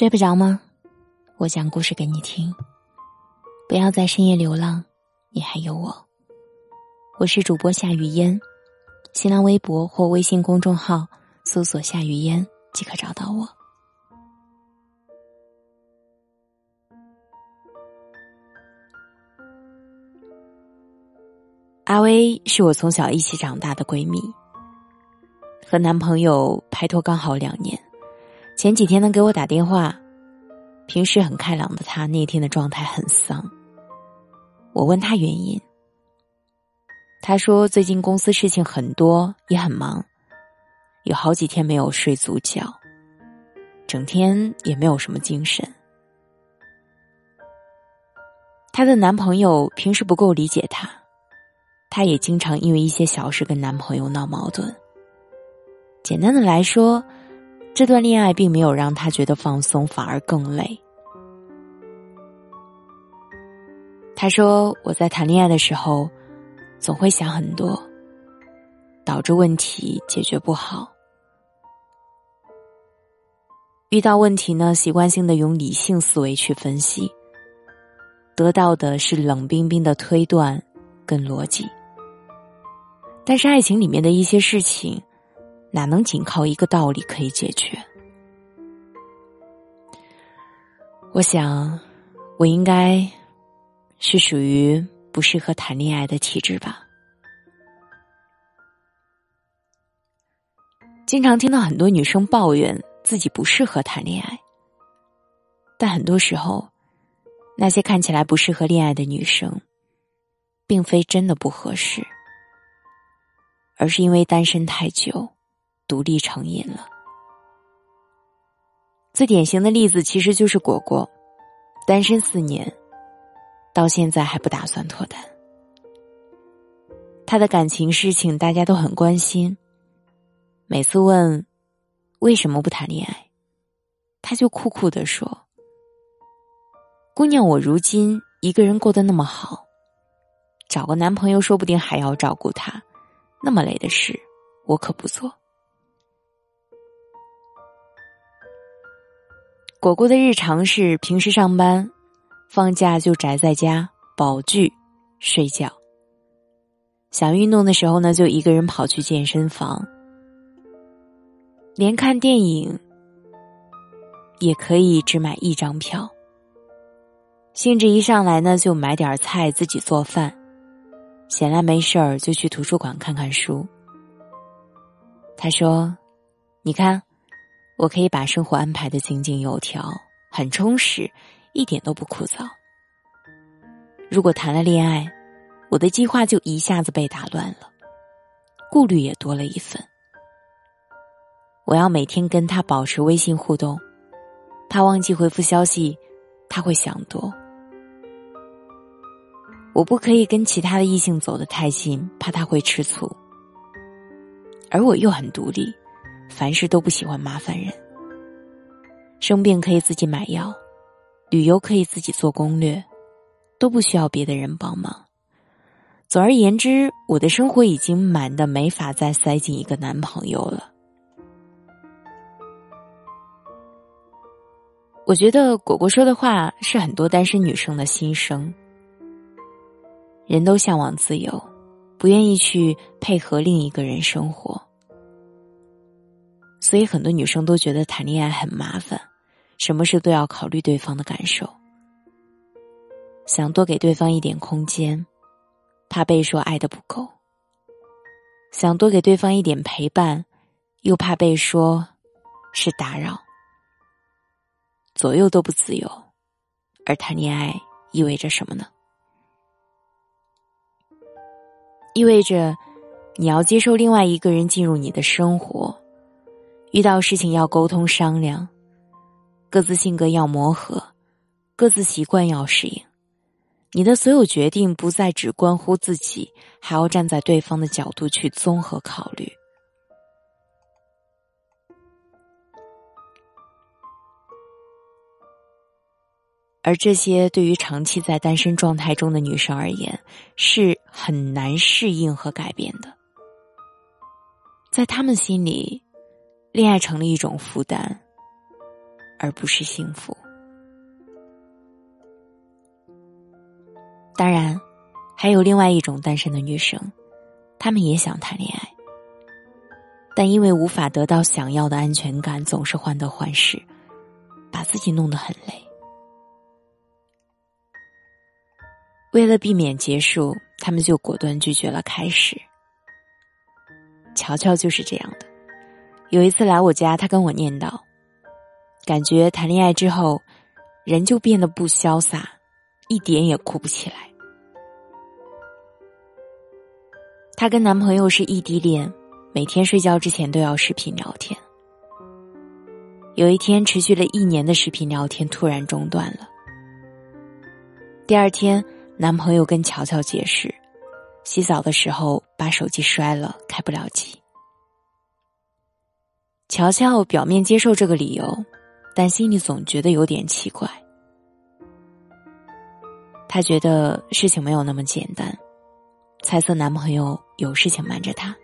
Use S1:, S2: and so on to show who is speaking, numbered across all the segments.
S1: 睡不着吗？我讲故事给你听。不要在深夜流浪，你还有我。我是主播夏雨嫣，新浪微博或微信公众号搜索“夏雨嫣”即可找到我。阿威是我从小一起长大的闺蜜，和男朋友拍拖刚好两年。前几天呢，给我打电话。平时很开朗的他，那天的状态很丧。我问他原因，他说最近公司事情很多，也很忙，有好几天没有睡足觉，整天也没有什么精神。她的男朋友平时不够理解她，她也经常因为一些小事跟男朋友闹矛盾。简单的来说。这段恋爱并没有让他觉得放松，反而更累。他说：“我在谈恋爱的时候，总会想很多，导致问题解决不好。遇到问题呢，习惯性的用理性思维去分析，得到的是冷冰冰的推断跟逻辑。但是爱情里面的一些事情。”哪能仅靠一个道理可以解决？我想，我应该是属于不适合谈恋爱的体质吧。经常听到很多女生抱怨自己不适合谈恋爱，但很多时候，那些看起来不适合恋爱的女生，并非真的不合适，而是因为单身太久。独立成瘾了。最典型的例子其实就是果果，单身四年，到现在还不打算脱单。他的感情事情大家都很关心，每次问为什么不谈恋爱，他就酷酷的说：“姑娘，我如今一个人过得那么好，找个男朋友说不定还要照顾他，那么累的事，我可不做。”果果的日常是平时上班，放假就宅在家保剧睡觉。想运动的时候呢，就一个人跑去健身房。连看电影也可以只买一张票。兴致一上来呢，就买点菜自己做饭。闲来没事儿就去图书馆看看书。他说：“你看。”我可以把生活安排的井井有条，很充实，一点都不枯燥。如果谈了恋爱，我的计划就一下子被打乱了，顾虑也多了一份。我要每天跟他保持微信互动，怕忘记回复消息，他会想多。我不可以跟其他的异性走得太近，怕他会吃醋。而我又很独立。凡事都不喜欢麻烦人，生病可以自己买药，旅游可以自己做攻略，都不需要别的人帮忙。总而言之，我的生活已经满的没法再塞进一个男朋友了。我觉得果果说的话是很多单身女生的心声。人都向往自由，不愿意去配合另一个人生活。所以很多女生都觉得谈恋爱很麻烦，什么事都要考虑对方的感受，想多给对方一点空间，怕被说爱的不够；想多给对方一点陪伴，又怕被说是打扰。左右都不自由，而谈恋爱意味着什么呢？意味着你要接受另外一个人进入你的生活。遇到事情要沟通商量，各自性格要磨合，各自习惯要适应。你的所有决定不再只关乎自己，还要站在对方的角度去综合考虑。而这些对于长期在单身状态中的女生而言，是很难适应和改变的。在他们心里。恋爱成了一种负担，而不是幸福。当然，还有另外一种单身的女生，她们也想谈恋爱，但因为无法得到想要的安全感，总是患得患失，把自己弄得很累。为了避免结束，他们就果断拒绝了开始。乔乔就是这样的。有一次来我家，他跟我念叨，感觉谈恋爱之后，人就变得不潇洒，一点也哭不起来。她跟男朋友是异地恋，每天睡觉之前都要视频聊天。有一天，持续了一年的视频聊天突然中断了。第二天，男朋友跟乔乔解释，洗澡的时候把手机摔了，开不了机。乔乔表面接受这个理由，但心里总觉得有点奇怪。她觉得事情没有那么简单。猜测男朋友有事情瞒着她，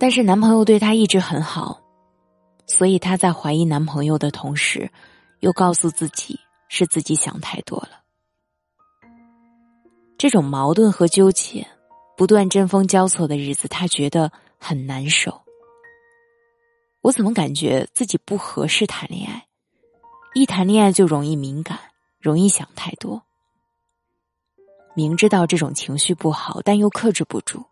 S1: 但是男朋友对她一直很好，所以她在怀疑男朋友的同时，又告诉自己是自己想太多了。这种矛盾和纠结，不断针锋交错的日子，她觉得很难受。我怎么感觉自己不合适谈恋爱？一谈恋爱就容易敏感，容易想太多。明知道这种情绪不好，但又克制不住。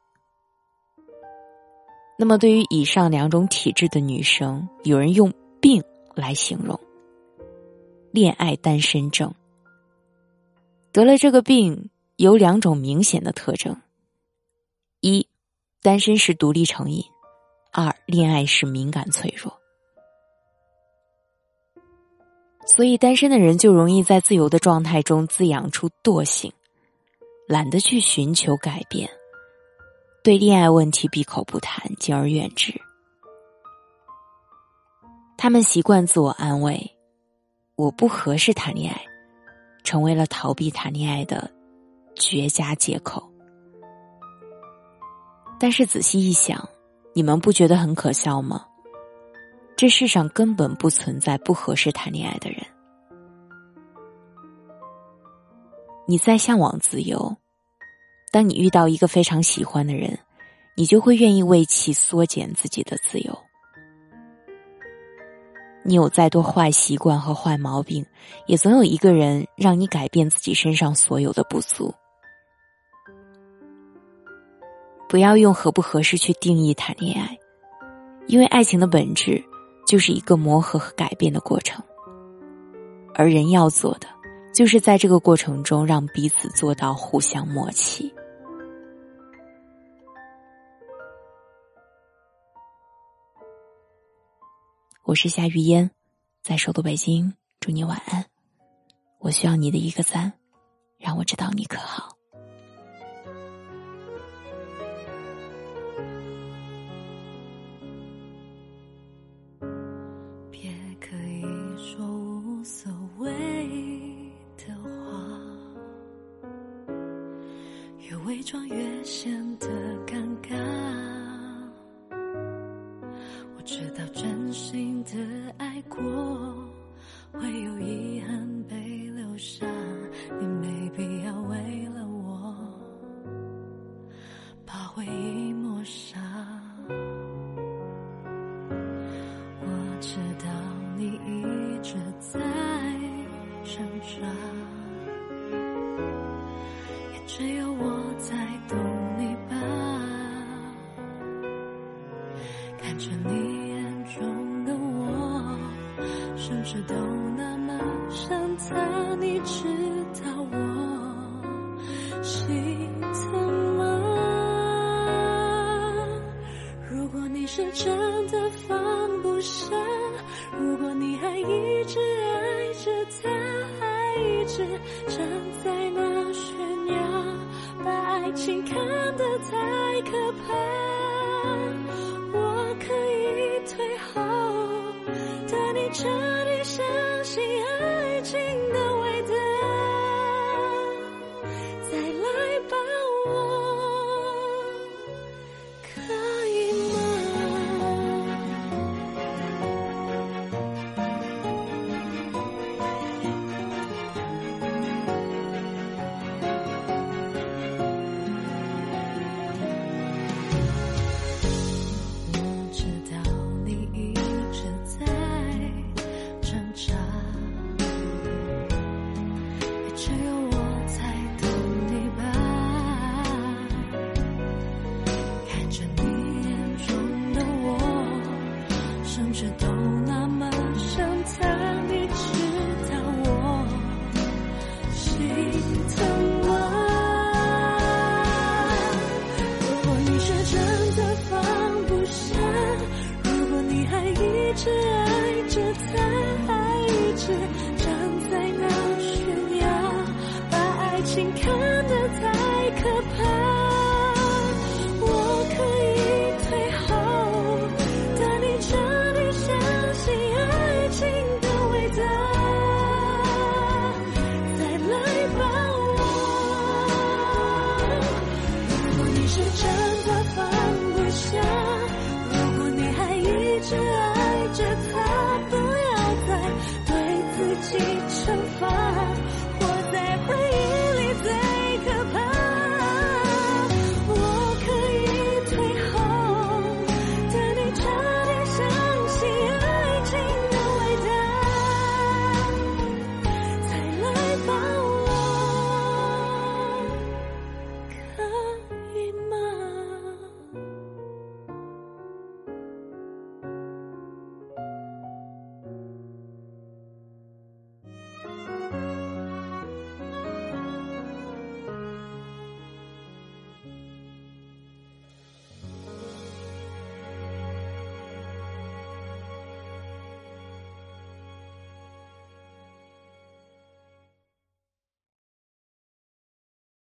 S1: 那么，对于以上两种体质的女生，有人用“病”来形容：恋爱单身症。得了这个病，有两种明显的特征：一，单身时独立成瘾；二，恋爱时敏感脆弱。所以，单身的人就容易在自由的状态中滋养出惰性。懒得去寻求改变，对恋爱问题闭口不谈，敬而远之。他们习惯自我安慰：“我不合适谈恋爱”，成为了逃避谈恋爱的绝佳借口。但是仔细一想，你们不觉得很可笑吗？这世上根本不存在不合适谈恋爱的人。你在向往自由，当你遇到一个非常喜欢的人，你就会愿意为其缩减自己的自由。你有再多坏习惯和坏毛病，也总有一个人让你改变自己身上所有的不足。不要用合不合适去定义谈恋爱，因为爱情的本质就是一个磨合和改变的过程，而人要做的。就是在这个过程中，让彼此做到互相默契。我是夏雨嫣，在首都北京，祝你晚安。我需要你的一个赞，让我知道你可好。
S2: 越显得尴尬，我知道真心的爱过，会有遗憾被留下，你没必要为了我把回忆抹杀。我知道你一直在挣扎，只有我。在懂你吧，看着你眼中的我，甚至都那么像他，你知道我心疼吗？如果你是真的放不下，如果你还一直爱着他，还一直站在那娘。把爱情看得太可怕，我可以退后，等你彻底相信爱